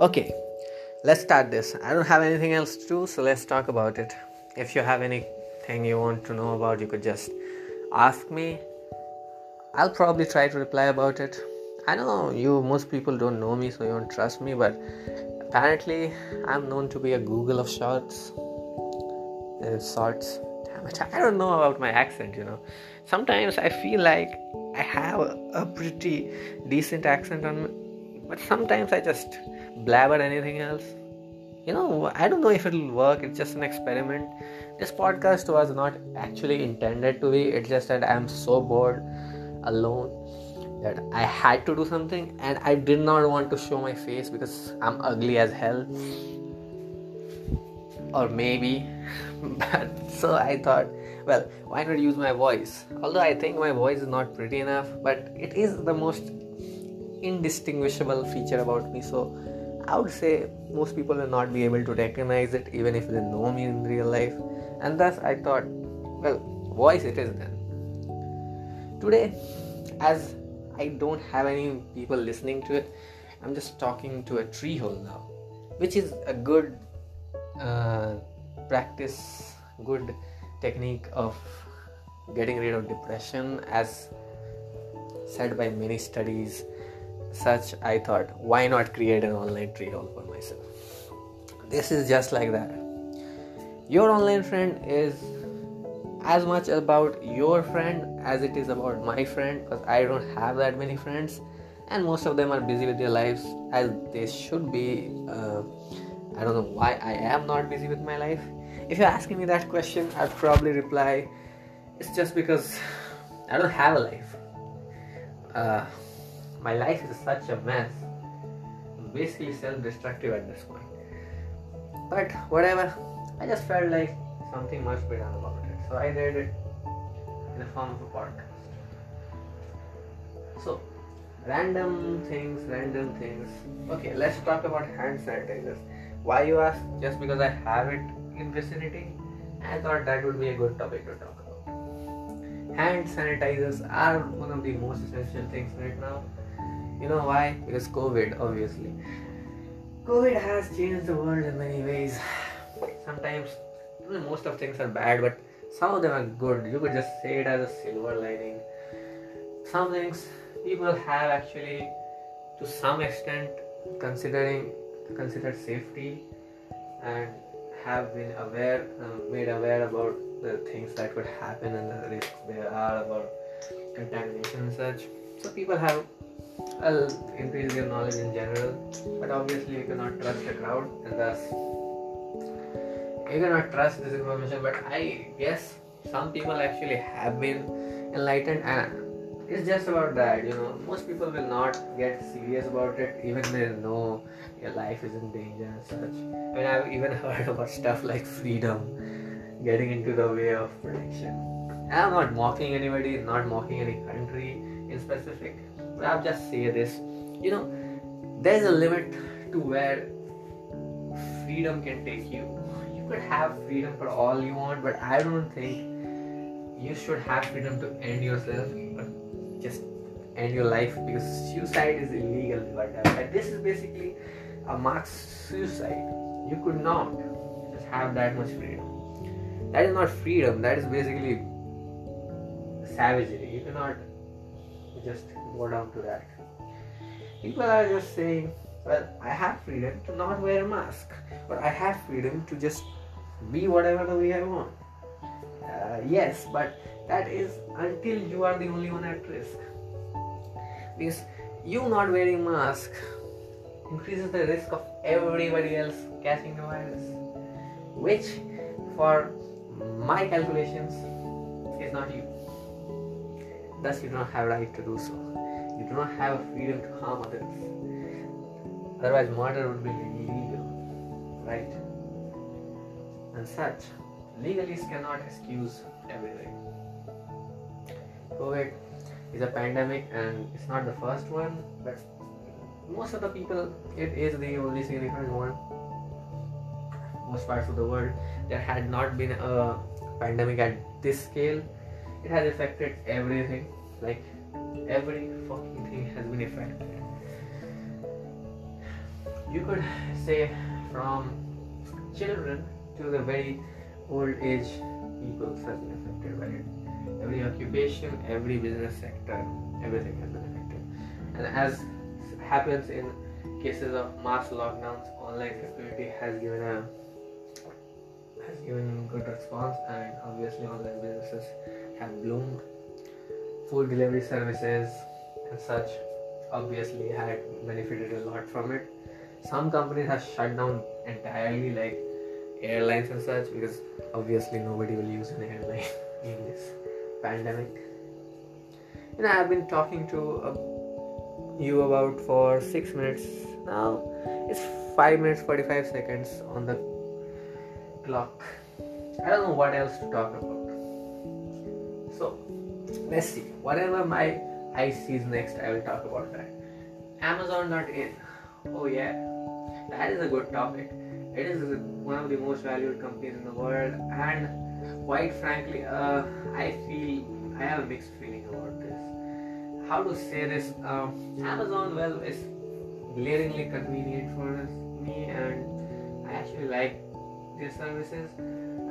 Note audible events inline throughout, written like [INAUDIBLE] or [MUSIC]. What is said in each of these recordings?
Okay, let's start this. I don't have anything else to do, so let's talk about it. If you have anything you want to know about, you could just ask me. I'll probably try to reply about it. I know you, most people don't know me, so you don't trust me, but apparently I'm known to be a Google of shorts. Uh, sorts. Damn it, I don't know about my accent, you know. Sometimes I feel like I have a pretty decent accent on me, but sometimes I just blabber anything else. You know, I don't know if it'll work, it's just an experiment. This podcast was not actually intended to be, it's just that I'm so bored alone that I had to do something and I did not want to show my face because I'm ugly as hell. Or maybe, [LAUGHS] but so I thought, well, why not use my voice? Although I think my voice is not pretty enough, but it is the most indistinguishable feature about me. So I would say most people will not be able to recognize it even if they know me in real life. And thus I thought, well, voice it is then. Today, as I don't have any people listening to it, I'm just talking to a tree hole now, which is a good uh, practice, good technique of getting rid of depression, as said by many studies such i thought why not create an online tree-hole for myself? This is just like that. Your online friend is as much about your friend as it is about my friend because i don't have that many friends and most of them are busy with their lives as they should be. Uh, i don't know why i am not busy with my life. If you're asking me that question i'd probably reply it's just because i don't have a life. Uh, my life is such a mess. I'm basically self destructive at this point. But whatever, I just felt like something must be done about it. So I did it in the form of a podcast. So, random things, random things. Okay, let's talk about hand sanitizers. Why you ask? Just because I have it in vicinity? I thought that would be a good topic to talk about. Hand sanitizers are one of the most essential things right now you know why? Because COVID, obviously. COVID has changed the world in many ways. Sometimes most of things are bad, but some of them are good. You could just say it as a silver lining. Some things people have actually, to some extent, considering considered safety and have been aware, uh, made aware about the things that could happen and the risks there are about contamination and such. So people have well, increase your knowledge in general, but obviously you cannot trust the crowd, and thus you cannot trust this information. But I guess some people actually have been enlightened, and it's just about that. You know, most people will not get serious about it, even they know your life is in danger and such. I mean, I've even [LAUGHS] heard about stuff like freedom getting into the way of protection. I'm not mocking anybody, not mocking any country in specific I'll just say this you know, there's a limit to where freedom can take you. You could have freedom for all you want, but I don't think you should have freedom to end yourself or just end your life because suicide is illegal. Uh, but this is basically a mass suicide. You could not just have that much freedom. That is not freedom, that is basically savagery. You cannot just go down to that. People are just saying, well, I have freedom to not wear a mask, but I have freedom to just be whatever the way I want. Uh, yes, but that is until you are the only one at risk. Because you not wearing mask increases the risk of everybody else catching the virus, which for my calculations is not you. Thus, you don't have right to do so. You do not have freedom to harm others. Otherwise, murder would be illegal, right? And such. Legalists cannot excuse everything. COVID is a pandemic and it's not the first one, but most of the people, it is the only significant one. Most parts of the world, there had not been a pandemic at this scale it has affected everything like every fucking thing has been affected you could say from children to the very old age people have been affected by it. Every occupation, every business sector, everything has been affected. And as happens in cases of mass lockdowns, online security has given a has given good response and obviously online businesses have bloomed. Food delivery services and such obviously had benefited a lot from it. Some companies have shut down entirely like airlines and such because obviously nobody will use an airline [LAUGHS] in this pandemic. And I have been talking to uh, you about for six minutes now. It's five minutes forty five seconds on the clock. I don't know what else to talk about. Let's see. Whatever my eye sees next, I will talk about that. Amazon.in. Oh yeah, that is a good topic. It is one of the most valued companies in the world, and quite frankly, uh, I feel I have a mixed feeling about this. How to say this? Um, Amazon, well, is glaringly convenient for me, and I actually like their services.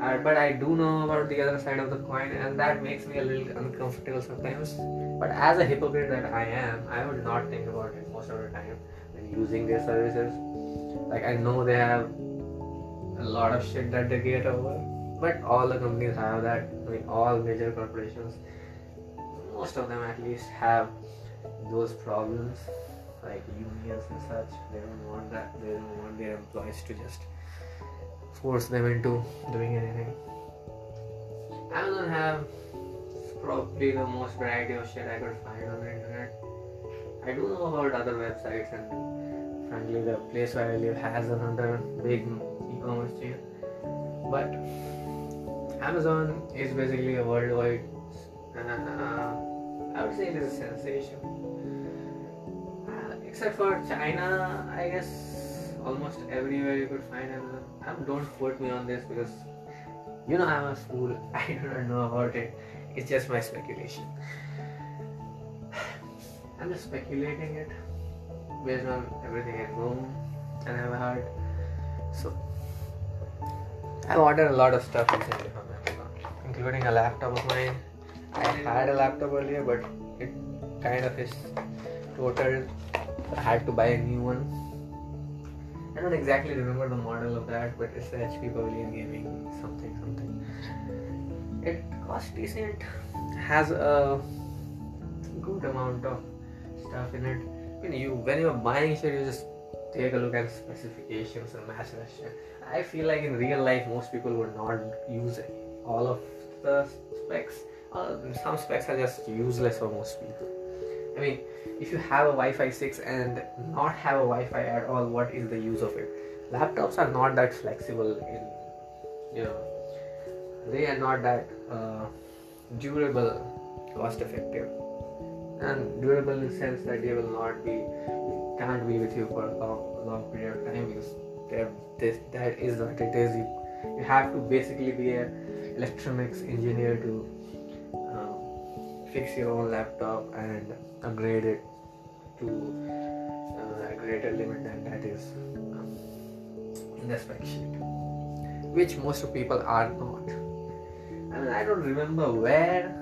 Uh, but I do know about the other side of the coin, and that makes me a little uncomfortable sometimes. But as a hypocrite that I am, I would not think about it most of the time when using their services. Like I know they have a lot of shit that they get over. But all the companies have that. I mean, all major corporations, most of them at least, have those problems, like unions and such. They don't want that. They don't want their employees to just force them into doing anything. Amazon have probably the most variety of shit I could find on the internet. I do know about other websites and frankly the place where I live has another big e-commerce chain. But Amazon is basically a worldwide uh, I would say it is a sensation. Uh, except for China, I guess almost everywhere you could find Amazon. Um, don't quote me on this because you know I'm a fool. [LAUGHS] I do not know about it. It's just my speculation. [SIGHS] I'm just speculating it based on everything I know and I've heard. So I've ordered a lot of stuff recently from Amazon, including a laptop of mine. I had a laptop earlier, but it kind of is total. I had to buy a new one. I don't exactly remember the model of that, but it's the HP Pavilion Gaming something something. It costs decent, has a good amount of stuff in it. When you when you're buying shit, you just take a look at specifications and match that shit. I feel like in real life, most people would not use all of the specs. Uh, some specs are just useless for most people. I mean, if you have a Wi-Fi 6 and not have a Wi-Fi at all, what is the use of it? Laptops are not that flexible in, you know, they are not that uh, durable, cost effective, and durable in the sense that they will not be, can't be with you for a long, long period of time because this, that is what it is. You, you have to basically be an electronics engineer to fix your own laptop and upgrade it to uh, a greater limit than that is um, in the spec sheet, which most people are not. I mean, I don't remember where.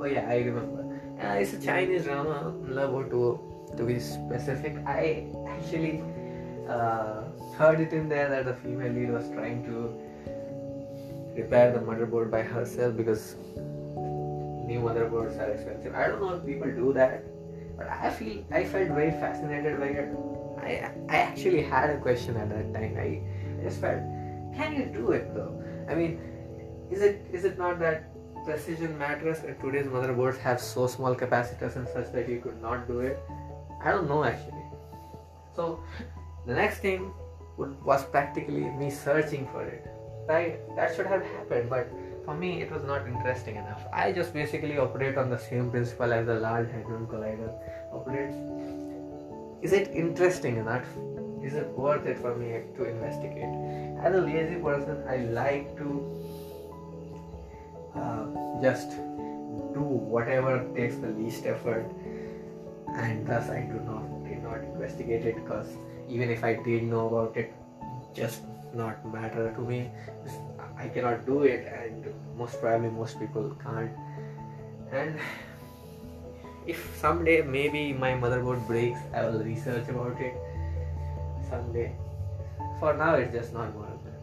Oh yeah, I remember. Uh, it's a Chinese drama, Love Two, to be specific. I actually uh, heard it in there that the female lead was trying to repair the motherboard by herself because new motherboards are expensive. I don't know if people do that, but I feel I felt very fascinated by it. I I actually had a question at that time. I, I just felt, can you do it though? I mean, is it is it not that precision matters and today's motherboards have so small capacitors and such that you could not do it? I don't know actually. So the next thing was practically me searching for it. Right? That should have happened, but for me it was not interesting enough. I just basically operate on the same principle as the Large Hadron Collider operates. Is it interesting enough? Is it worth it for me to investigate? As a lazy person, I like to uh, just do whatever takes the least effort, and thus I do not did not investigate it because even if I did know about it, just not matter to me. I cannot do it, and most probably most people can't. And if someday maybe my motherboard breaks, I will research about it someday. For now, it's just not it.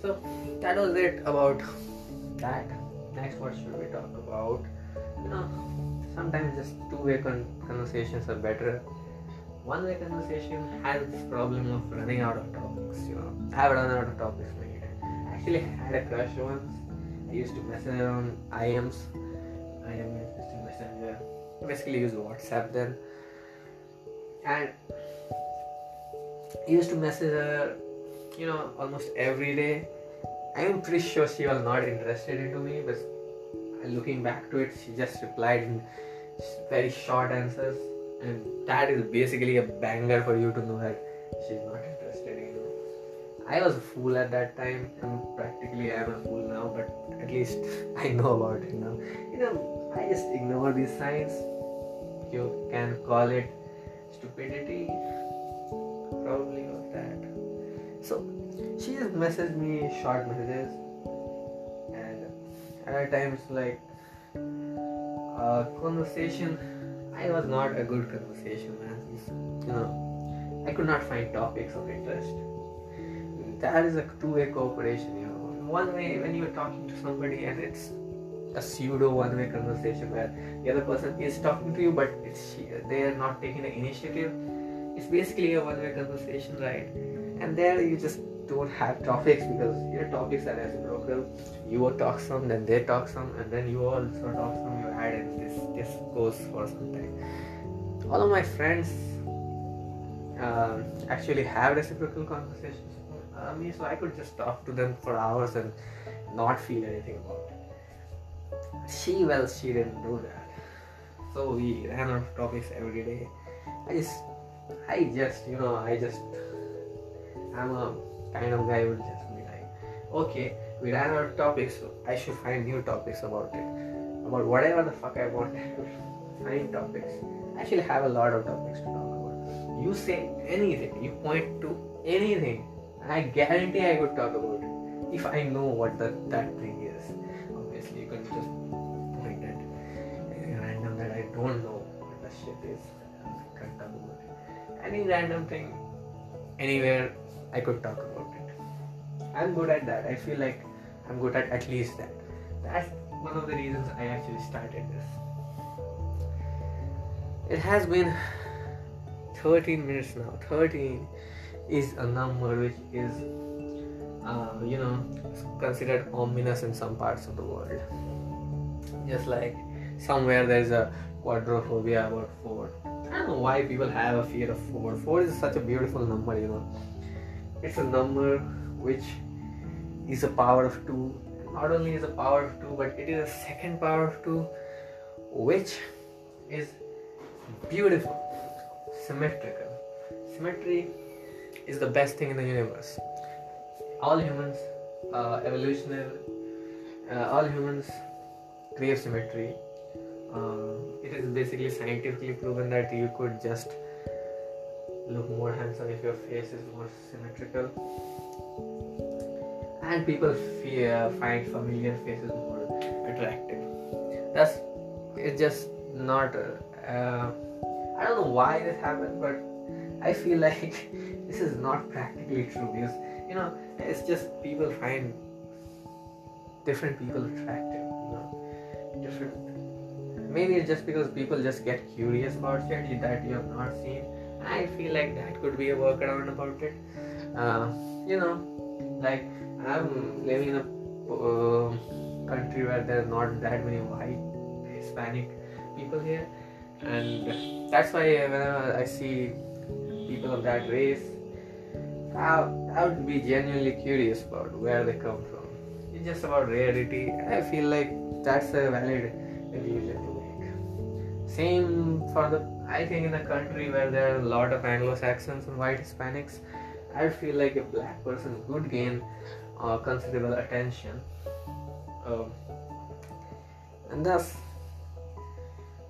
So that was it about that. Next, what should we talk about? You know, sometimes just two-way con- conversations are better. One-way conversation has this problem of running out of topics. You know, I've run out of topics many times. I actually had a crush once. I used to message her on IMs. IM instant messenger. Basically use WhatsApp then. And I used to message her, you know, almost every day. I'm pretty sure she was not interested into me, but looking back to it, she just replied in very short answers, and that is basically a banger for you to know that she's not interested in you. I was a fool at that time, and practically I am a fool now, but at least [LAUGHS] I know about it now. You know, I just ignore these signs. You can call it stupidity, probably of that. So she just messaged me short messages and at times like uh, conversation i was not a good conversation man you know i could not find topics of interest that is a two-way cooperation you know one way when you're talking to somebody and it's a pseudo one-way conversation where the other person is talking to you but it's they are not taking the initiative it's basically a one-way conversation right and there you just don't have topics because your topics are reciprocal. You talk some, then they talk some, and then you also talk some. And this goes for some time. All of my friends um, actually have reciprocal conversations with uh, me, so I could just talk to them for hours and not feel anything about it. She well, she didn't do that, so we ran out of topics every day. I just, I just, you know, I just, I'm a kind of guy would just be like, okay, we ran out of topics, so I should find new topics about it. About whatever the fuck I want find topics. I actually have a lot of topics to talk about. You say anything, you point to anything, I guarantee I could talk about it if I know what the, that thing is. Obviously, you can just point at any random that I don't know what the shit is. I can't talk about it. Any random thing, anywhere I could talk about it. I'm good at that. I feel like I'm good at at least that. That's one of the reasons I actually started this. It has been 13 minutes now. 13 is a number which is, uh, you know, considered ominous in some parts of the world. Just like somewhere there's a quadrophobia about 4. I don't know why people have a fear of 4. 4 is such a beautiful number, you know it's a number which is a power of 2 not only is a power of 2 but it is a second power of 2 which is beautiful. Symmetrical. Symmetry is the best thing in the universe. All humans uh, evolutionary uh, all humans crave symmetry. Uh, it is basically scientifically proven that you could just look more handsome if your face is more symmetrical and people fear, find familiar faces more attractive. That's it's just not uh, i don't know why this happened but i feel like [LAUGHS] this is not practically true because you know it's just people find different people attractive you know different. Maybe it's just because people just get curious about shit that you have not seen. I feel like that could be a workaround about it. Uh, you know, like I'm living in a uh, country where there are not that many white Hispanic people here, and that's why whenever I see people of that race, I, I would be genuinely curious about where they come from. It's just about rarity. I feel like that's a valid illusion to make. Same for the I think in a country where there are a lot of Anglo Saxons and white Hispanics, I feel like a black person would gain uh, considerable attention. Um, and thus,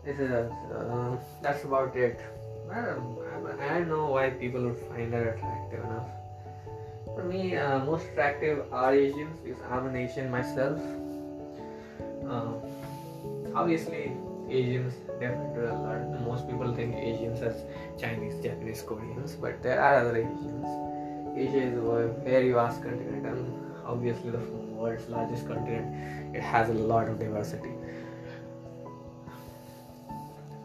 this is uh, that's about it. I don't, I don't know why people would find her attractive enough. For me, uh, most attractive are Asians because I'm an Asian myself. Uh, obviously, Asians definitely a lot. Most people think Asians as Chinese, Japanese, Koreans, but there are other Asians. Asia is a very vast continent, and obviously the world's largest continent. It has a lot of diversity.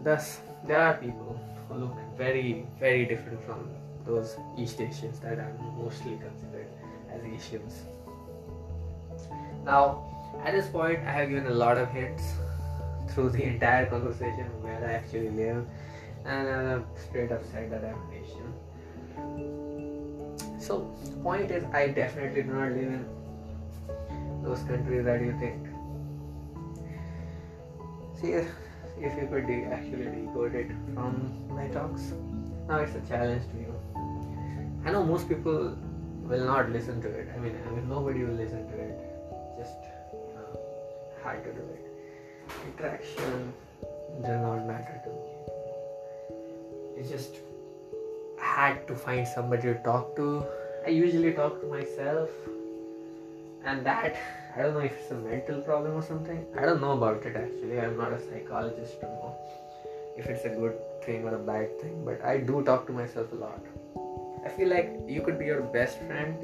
Thus, there are people who look very, very different from those East Asians that are mostly considered as Asians. Now, at this point, I have given a lot of hints through the entire conversation where I actually live, and I straight up said that I'm Asian. So, point is, I definitely do not live in those countries that you think. See, if you could de- actually decode it from my talks, now it's a challenge to you. I know most people will not listen to it. I mean, I mean nobody will listen to it. Just you know, hard to do it. Interaction does not matter to me. It's just had to find somebody to talk to. I usually talk to myself, and that I don't know if it's a mental problem or something. I don't know about it actually. I'm not a psychologist to know if it's a good thing or a bad thing, but I do talk to myself a lot. I feel like you could be your best friend,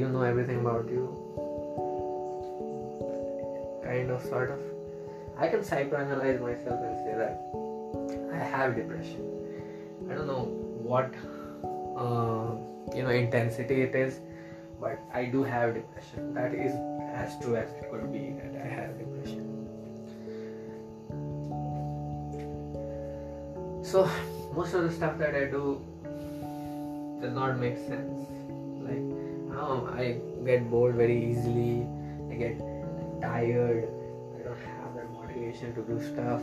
you know everything about you. Kind of, sort of. I can psychoanalyze myself and say that I have depression. I don't know what you know intensity it is, but I do have depression. That is as true as it could be that I have depression. So most of the stuff that I do does not make sense. Like I get bored very easily. I get tired. I don't have that motivation to do stuff.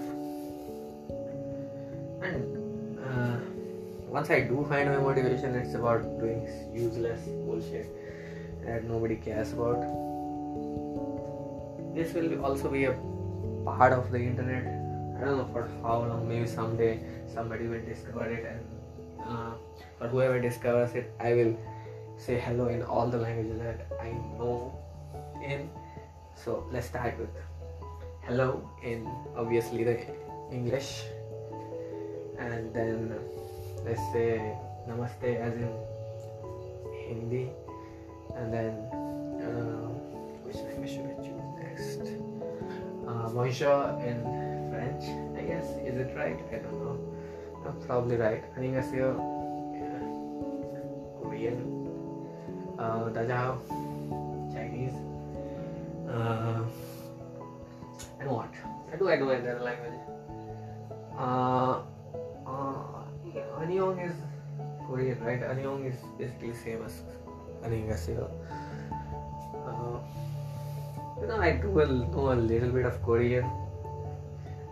And uh, once I do find my motivation, it's about doing useless bullshit that nobody cares about. This will also be a part of the internet. I don't know for how long. Maybe someday somebody will discover it, and uh, whoever discovers it, I will say hello in all the languages that I know in. So let's start with hello in obviously the English, and then let's say namaste as in Hindi, and then uh, which language should I choose next? Uh, bonjour in French, I guess. Is it right? I don't know. I'm probably right. 안녕하세요. Yeah. Korean. Uh, 다자오. Chinese. Uh, and what? I do I do another language. Uh, uh, Anyong is Korean, right? Anyong is basically same as Annyeonghaseyo. Uh, you know, I do a, know a little bit of Korean,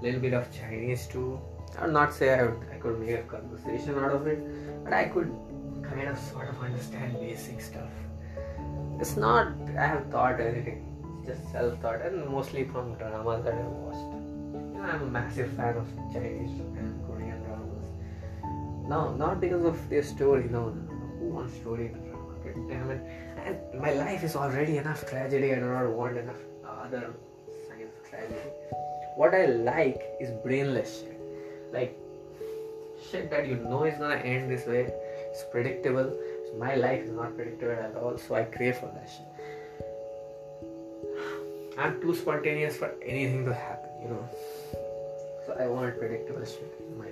little bit of Chinese too. I would not say I, would, I could make a conversation out of it, but I could kind of sort of understand basic stuff. It's not I have taught anything, it's just self taught and mostly from dramas that I've watched. You know, I'm a massive fan of Chinese and Korean no, not because of their story. No, no, no. Who wants story in drama? God damn it! And my life is already enough tragedy. I do not want enough other of tragedy. What I like is brainless shit. Like shit that you know is gonna end this way. It's predictable. My life is not predictable at all. So I crave for that shit. I'm too spontaneous for anything to happen, you know. So I want predictable shit in my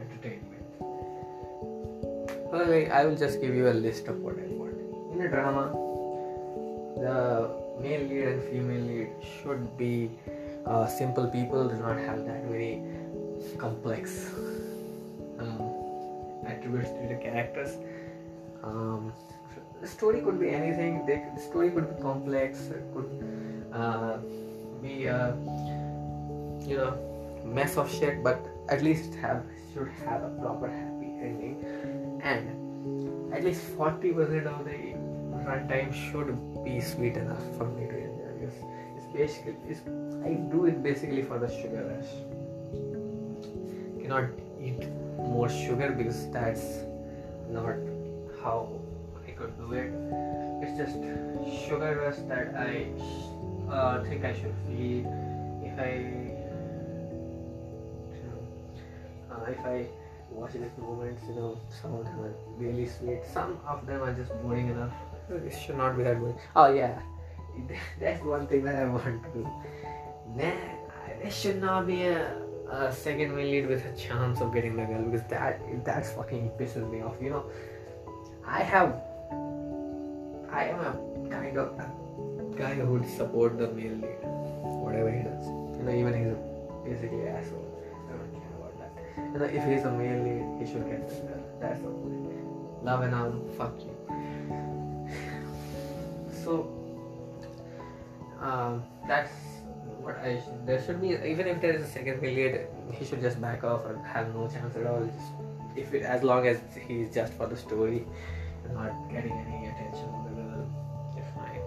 entertainment. I will just give you a list of what I want. In a drama, the male lead and female lead should be uh, simple people, do not have that very complex um, attributes to the characters. Um, the story could be anything. They, the story could be complex. It could uh, be a you know mess of shit, but at least have should have a proper happy ending. And at least forty percent of the runtime should be sweet enough for me to enjoy. Because it's basically it's, I do it basically for the sugar rush. Cannot eat more sugar because that's not how I could do it. It's just sugar rush that I uh, think I should feel if I uh, if I watch these moments. You know, some of them are really sweet. Some of them are just boring enough. It should not be that way. Oh yeah, [LAUGHS] that's one thing that I want to do. Nah, there should not be a, a second win lead with a chance of getting the girl because that that's fucking pisses me off. You know, I have I am a kind of a guy who would support the male lead, whatever he does. You know, even he's basically asshole. You if he's a male lead, he should get the girl. That's the point. Love and all, fuck you. [SIGHS] So, um, that's what I should, there should be. Even if there is a second male lead, he should just back off or have no chance at all. Just if it, as long as he's just for the story and not getting any attention from the girl, it's fine.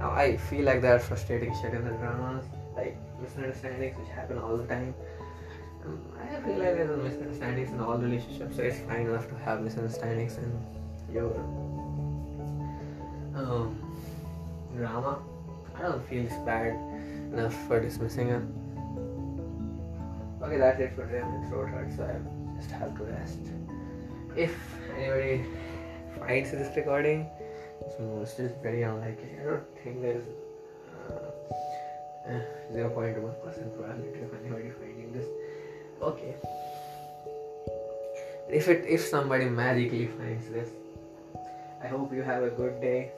Now I feel like there are frustrating shit in the dramas, like misunderstandings which happen all the time. I feel like there's misunderstandings in all relationships, so it's fine enough to have misunderstandings in your um, drama. I don't feel it's bad enough for dismissing it. Okay, that's it for today. My throat hurts, so I just have to rest. If anybody finds this recording, it's most just very unlikely. I don't think there's uh, 0.1% probability of anybody finding this. Okay. If it if somebody magically finds this, I hope you have a good day.